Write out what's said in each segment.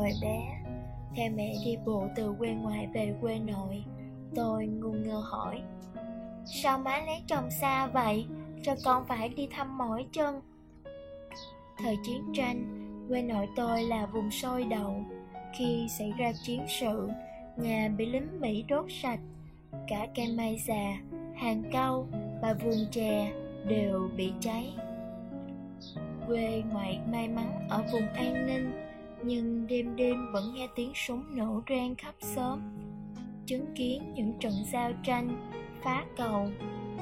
Hồi bé, theo mẹ đi bộ từ quê ngoại về quê nội, tôi ngu ngơ hỏi Sao má lấy chồng xa vậy? Sao con phải đi thăm mỏi chân? Thời chiến tranh, quê nội tôi là vùng sôi đầu. Khi xảy ra chiến sự, nhà bị lính Mỹ đốt sạch. Cả cây mai già, hàng cau và vườn chè đều bị cháy. Quê ngoại may mắn ở vùng an ninh, nhưng đêm đêm vẫn nghe tiếng súng nổ rang khắp xóm. Chứng kiến những trận giao tranh, phá cầu,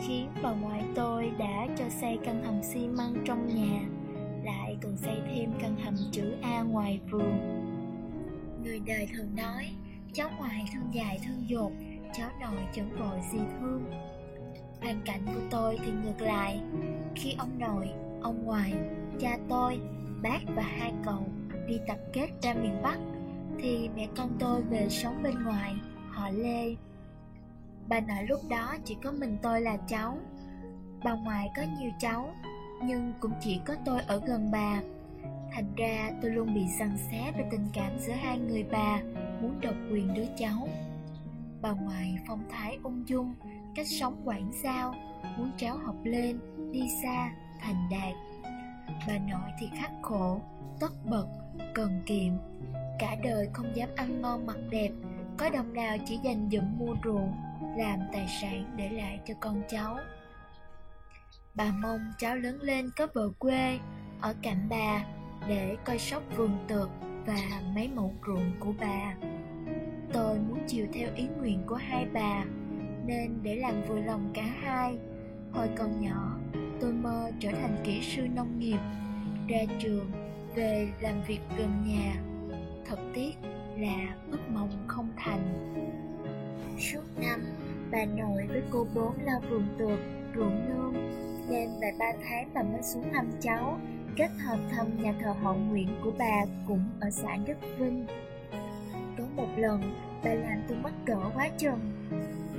khiến bà ngoại tôi đã cho xây căn hầm xi măng trong nhà, lại còn xây thêm căn hầm chữ A ngoài vườn. Người đời thường nói, cháu ngoại thương dài thương dột, cháu nội chẳng vội gì thương. Hoàn cảnh của tôi thì ngược lại, khi ông nội, ông ngoại, cha tôi, bác và hai cậu đi tập kết ra miền Bắc, thì mẹ con tôi về sống bên ngoài, họ Lê. Bà nội lúc đó chỉ có mình tôi là cháu. Bà ngoại có nhiều cháu Nhưng cũng chỉ có tôi ở gần bà. Thành ra tôi luôn bị giằng xé về tình cảm giữa hai người bà Muốn độc quyền đứa cháu. Bà ngoại phong thái ung dung Cách sống quảng giao Muốn cháu học lên, đi xa, thành đạt. Bà nội thì khắc khổ, tất bật, cần kiệm Cả đời không dám ăn ngon mặc đẹp Có đồng nào chỉ dành dụm mua ruộng làm tài sản để lại cho con cháu. Bà mong cháu lớn lên có vợ quê ở cạnh bà để coi sóc vườn tược và mấy mẫu ruộng của bà. Tôi muốn chiều theo ý nguyện của hai bà nên để làm vừa lòng cả hai. Hồi còn nhỏ, tôi mơ trở thành kỹ sư nông nghiệp, ra trường về làm việc gần nhà. Thật tiếc là ước mong không thành. Suốt năm, bà nội với cô bốn lo vườn tược, ruộng nương, nên vài ba tháng bà mới xuống thăm cháu, kết hợp thăm nhà thờ hộ nguyện của bà cũng ở xã Đức Vinh. Có một lần, bà làm tôi mắc cỡ quá chừng.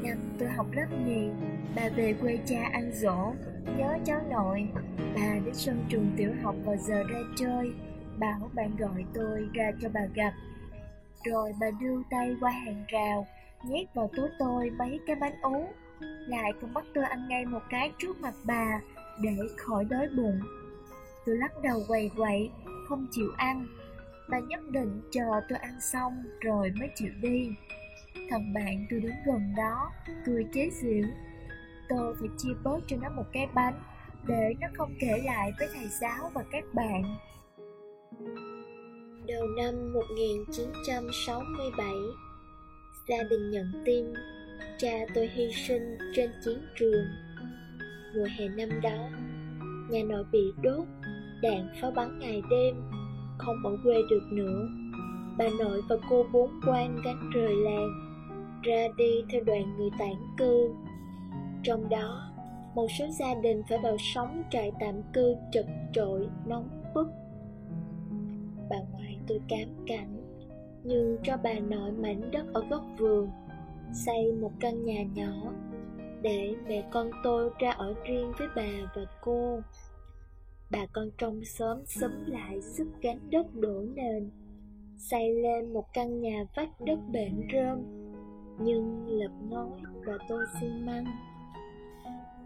Năm tôi học lớp nhì, bà về quê cha ăn dỗ, nhớ cháu nội. Bà đến sân trường tiểu học vào giờ ra chơi, bảo bạn gọi tôi ra cho bà gặp. Rồi bà đưa tay qua hàng rào, nhét vào túi tôi mấy cái bánh ú lại còn bắt tôi ăn ngay một cái trước mặt bà để khỏi đói bụng. Tôi lắc đầu quầy quậy không chịu ăn. Bà nhất định chờ tôi ăn xong rồi mới chịu đi. Thằng bạn tôi đứng gần đó cười chế giễu tôi phải chia bớt cho nó một cái bánh, để nó không kể lại với thầy giáo và các bạn. Đầu năm 1967 gia đình nhận tin, cha tôi hy sinh trên chiến trường. Mùa hè năm đó, nhà nội bị đốt, đạn pháo bắn ngày đêm, không ở quê được nữa. Bà nội và cô bốn quan gánh rời làng, ra đi theo đoàn người tản cư trong đó, một số gia đình phải vào sống trại tạm cư chật trội, nóng bức. Bà ngoại tôi cám cảnh, nhưng cho bà nội mảnh đất ở góc vườn, xây một căn nhà nhỏ để mẹ con tôi ra ở riêng với bà và cô. Bà con trong xóm xúm lại giúp gánh đất đổ nền, xây lên một căn nhà vách đất bện rơm. Nhưng lập ngói và tôi xi măng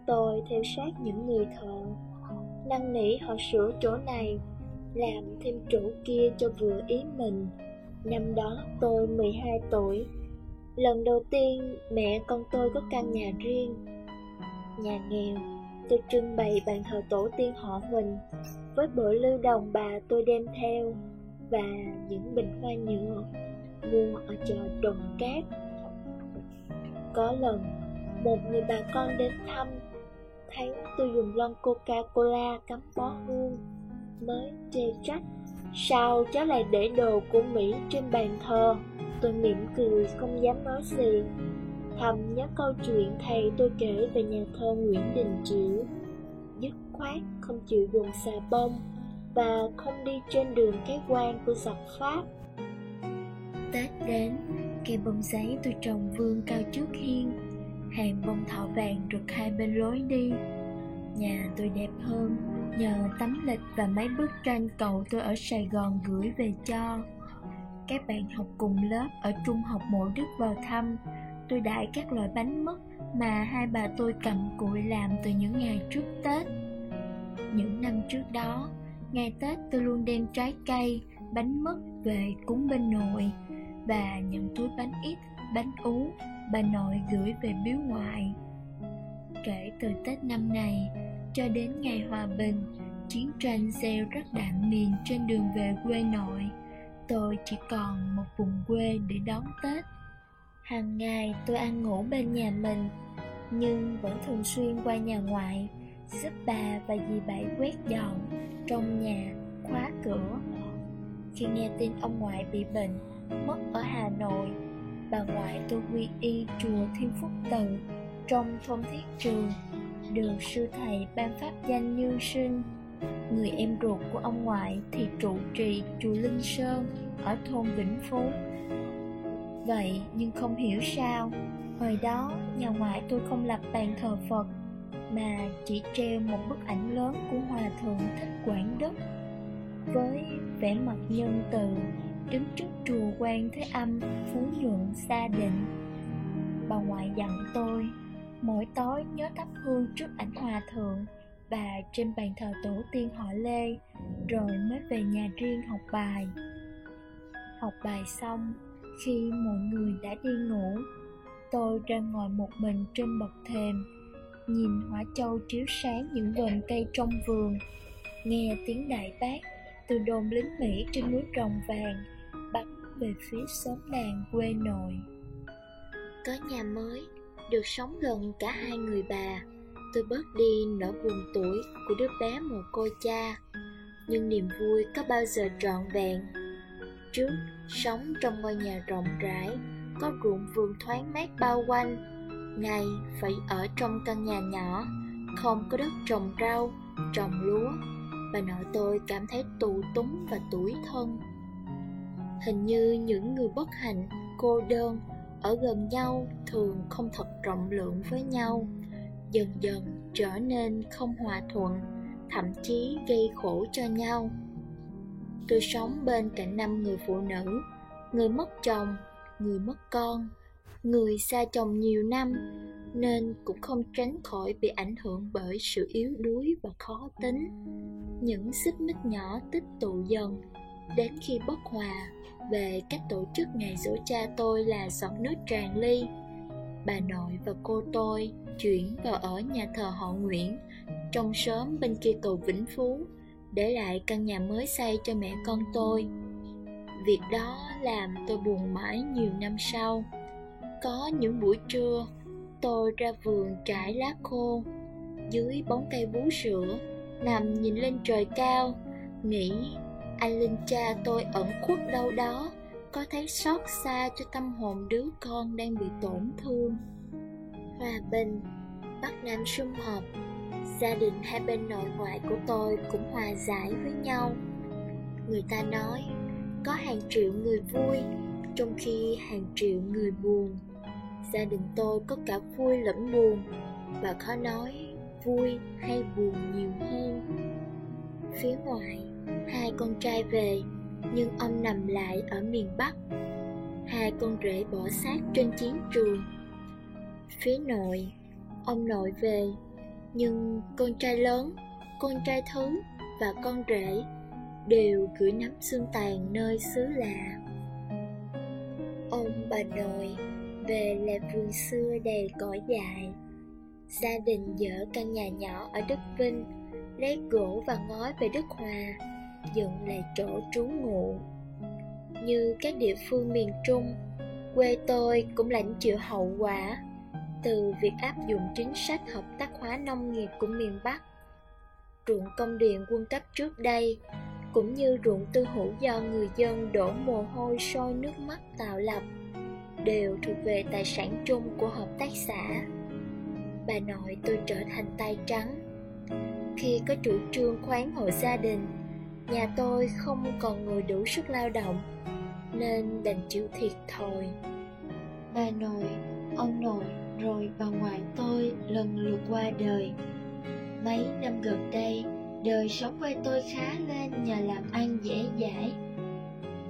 tôi theo sát những người thợ. Năn nỉ họ sửa chỗ này, làm thêm chỗ kia cho vừa ý mình. Năm đó tôi 12 tuổi. Lần đầu tiên mẹ con tôi có căn nhà riêng. Nhà nghèo, Tôi trưng bày bàn thờ tổ tiên họ Huỳnh Với bộ lưu đồng bà tôi đem theo Và những bình hoa nhựa Mua ở chợ Đồng Cát. Có lần, Một người bà con đến thăm Thấy tôi dùng lon Coca-Cola cắm bó hương Mới chê trách Sao cháu lại để đồ của Mỹ trên bàn thờ? Tôi mỉm cười không dám nói gì. Thầm nhớ câu chuyện thầy tôi kể về nhà thơ Nguyễn Đình Chiểu. Dứt khoát không chịu dùng xà bông và không đi trên đường cái quan của giặc Pháp. Tết đến, cây bông giấy tôi trồng vương cao trước hiên, hàng bông thọ vàng rực hai bên lối đi. Nhà tôi đẹp hơn, nhờ tấm lịch và mấy bức tranh cậu tôi ở Sài Gòn gửi về cho. các bạn học cùng lớp ở trung học mộ đức vào thăm tôi đãi các loại bánh mứt mà hai bà tôi cầm cụi làm từ những ngày trước tết những năm trước đó, ngày tết tôi luôn đem trái cây, bánh mứt về cúng bên nội và những túi bánh ít, bánh ú bà nội gửi về biếu ngoại. Kể từ tết năm này cho đến ngày hòa bình, chiến tranh gieo rất đạm miền trên đường về quê nội. Tôi chỉ còn một vùng quê để đón tết. Hàng ngày tôi ăn ngủ bên nhà mình, nhưng vẫn thường xuyên qua nhà ngoại, giúp bà và dì bảy quét dọn trong nhà, khóa cửa. Khi nghe tin ông ngoại bị bệnh, mất ở hà nội bà ngoại tôi quy y chùa thiên phúc tự trong thôn thiết trường, được sư thầy ban pháp danh như sinh. Người em ruột của ông ngoại thì trụ trì chùa linh sơn ở thôn vĩnh phú. Vậy nhưng không hiểu sao, hồi đó nhà ngoại tôi không lập bàn thờ phật, mà chỉ treo một bức ảnh lớn của hòa thượng thích quảng đức với vẻ mặt nhân từ, đứng trước chùa quan thế âm phú nhuận xa định. Bà ngoại dặn tôi, mỗi tối nhớ thắp hương trước ảnh hòa thượng. Và trên bàn thờ tổ tiên họ lê, rồi mới về nhà riêng học bài. Học bài xong, khi mọi người đã đi ngủ, tôi ra ngồi một mình trên bậc thềm, nhìn hỏa châu chiếu sáng những vườn cây trong vườn, nghe tiếng đại bác từ đồn lính mỹ trên núi rồng vàng về phía xóm làng quê nội. Có nhà mới, được sống gần cả hai người bà. Tôi bớt đi nỗi buồn tuổi của đứa bé mồ côi cha. Nhưng niềm vui có bao giờ trọn vẹn. Trước, sống trong ngôi nhà rộng rãi, có ruộng vườn thoáng mát bao quanh. Nay phải ở trong căn nhà nhỏ, không có đất trồng rau, trồng lúa. Bà nội tôi cảm thấy tù túng và tủi thân hình như những người bất hạnh, cô đơn, ở gần nhau thường không thật rộng lượng với nhau, dần dần trở nên không hòa thuận, thậm chí gây khổ cho nhau. Tôi sống bên cạnh năm người phụ nữ, người mất chồng, người mất con, người xa chồng nhiều năm, nên cũng không tránh khỏi bị ảnh hưởng bởi sự yếu đuối và khó tính. Những xích mích nhỏ tích tụ dần đến khi bất hòa về cách tổ chức ngày giữa cha tôi là giọt nước tràn ly, bà nội và cô tôi chuyển vào ở nhà thờ họ Nguyễn, trong sớm bên kia cầu Vĩnh Phú, để lại căn nhà mới xây cho mẹ con tôi. Việc đó làm tôi buồn mãi nhiều năm sau. Có những buổi trưa, tôi ra vườn trải lá khô dưới bóng cây vú sữa, nằm nhìn lên trời cao, nghĩ anh linh cha tôi ẩn khuất đâu đó, có thấy xót xa cho tâm hồn đứa con đang bị tổn thương. Hòa bình, bắc nam sum họp, gia đình hai bên nội ngoại của tôi cũng hòa giải với nhau. Người ta nói, có hàng triệu người vui, trong khi hàng triệu người buồn. Gia đình tôi có cả vui lẫn buồn, và khó nói vui hay buồn nhiều hơn. Phía ngoài hai con trai về, nhưng ông nằm lại ở miền bắc. Hai con rể bỏ xác trên chiến trường. Phía nội, ông nội về, nhưng con trai lớn, con trai thứ và con rể đều gửi nắm xương tàn nơi xứ lạ. Ông bà nội về là vườn xưa đầy cỏ dại. Gia đình dỡ căn nhà nhỏ ở đất vinh, lấy gỗ và ngói về đất hòa dựng lại chỗ trú ngụ. Như các địa phương miền trung, quê tôi cũng lãnh chịu hậu quả từ việc áp dụng chính sách hợp tác hóa nông nghiệp của miền bắc. Ruộng công điện quân cấp trước đây cũng như ruộng tư hữu do người dân đổ mồ hôi sôi nước mắt tạo lập đều thuộc về tài sản chung của hợp tác xã. Bà nội tôi trở thành tay trắng. Khi có chủ trương khoán hộ gia đình nhà tôi không còn người đủ sức lao động, nên đành chịu thiệt thôi. bà nội, ông nội, rồi bà ngoại tôi lần lượt qua đời. Mấy năm gần đây, đời sống quê tôi khá lên nhờ làm ăn dễ dãi.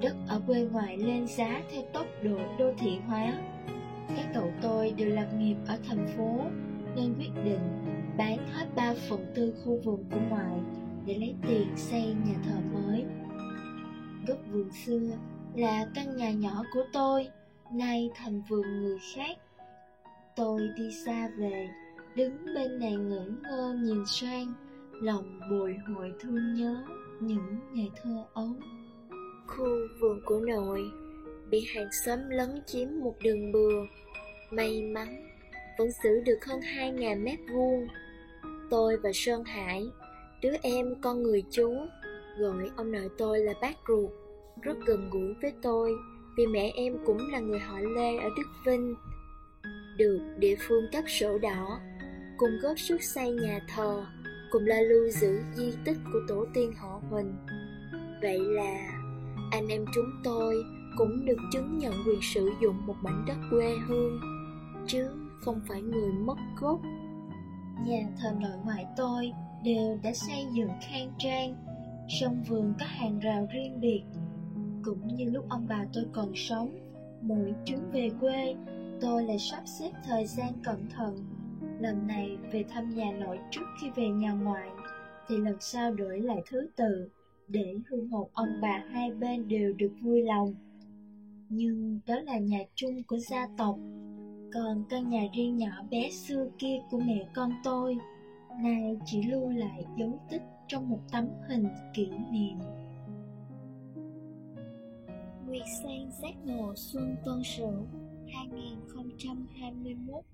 Đất ở quê ngoại lên giá theo tốc độ đô thị hóa. Các cậu tôi đều lập nghiệp ở thành phố, Nên quyết định bán hết 3 phần tư khu vườn của ngoại. Để lấy tiền xây nhà thờ mới. Góc vườn xưa là căn nhà nhỏ của tôi, Nay thành vườn người khác. Tôi đi xa về, Đứng bên này ngẩn ngơ nhìn sang, Lòng bồi hồi thương nhớ những ngày thơ ấu. Khu vườn của nội Bị hàng xóm lấn chiếm một đường bừa, May mắn Vẫn giữ được hơn 2.000 mét vuông. Tôi và Sơn Hải Đứa em, con người chú, Gọi ông nội tôi là bác ruột, Rất gần gũi với tôi, Vì mẹ em cũng là người họ Lê ở Đức Vinh, Được địa phương cấp sổ đỏ, Cùng góp sức xây nhà thờ, Cùng là lưu giữ di tích của tổ tiên họ Huỳnh Vậy là, anh em chúng tôi cũng được chứng nhận quyền sử dụng một mảnh đất quê hương, chứ không phải người mất gốc. Nhà thờ nội ngoại tôi đều đã xây dựng khang trang sân vườn có hàng rào riêng biệt. Cũng như lúc ông bà tôi còn sống, mỗi chuyến về quê, tôi lại sắp xếp thời gian cẩn thận. Lần này về thăm nhà nội trước khi về nhà ngoại, thì lần sau đổi lại thứ tự, để hương hồn ông bà hai bên đều được vui lòng. Nhưng đó là nhà chung của gia tộc, còn căn nhà riêng nhỏ bé xưa kia của mẹ con tôi nay chỉ lưu lại dấu tích trong một tấm hình kỷ niệm. Nguyệt Sang giác ngộ Xuân Tân Sửu 2021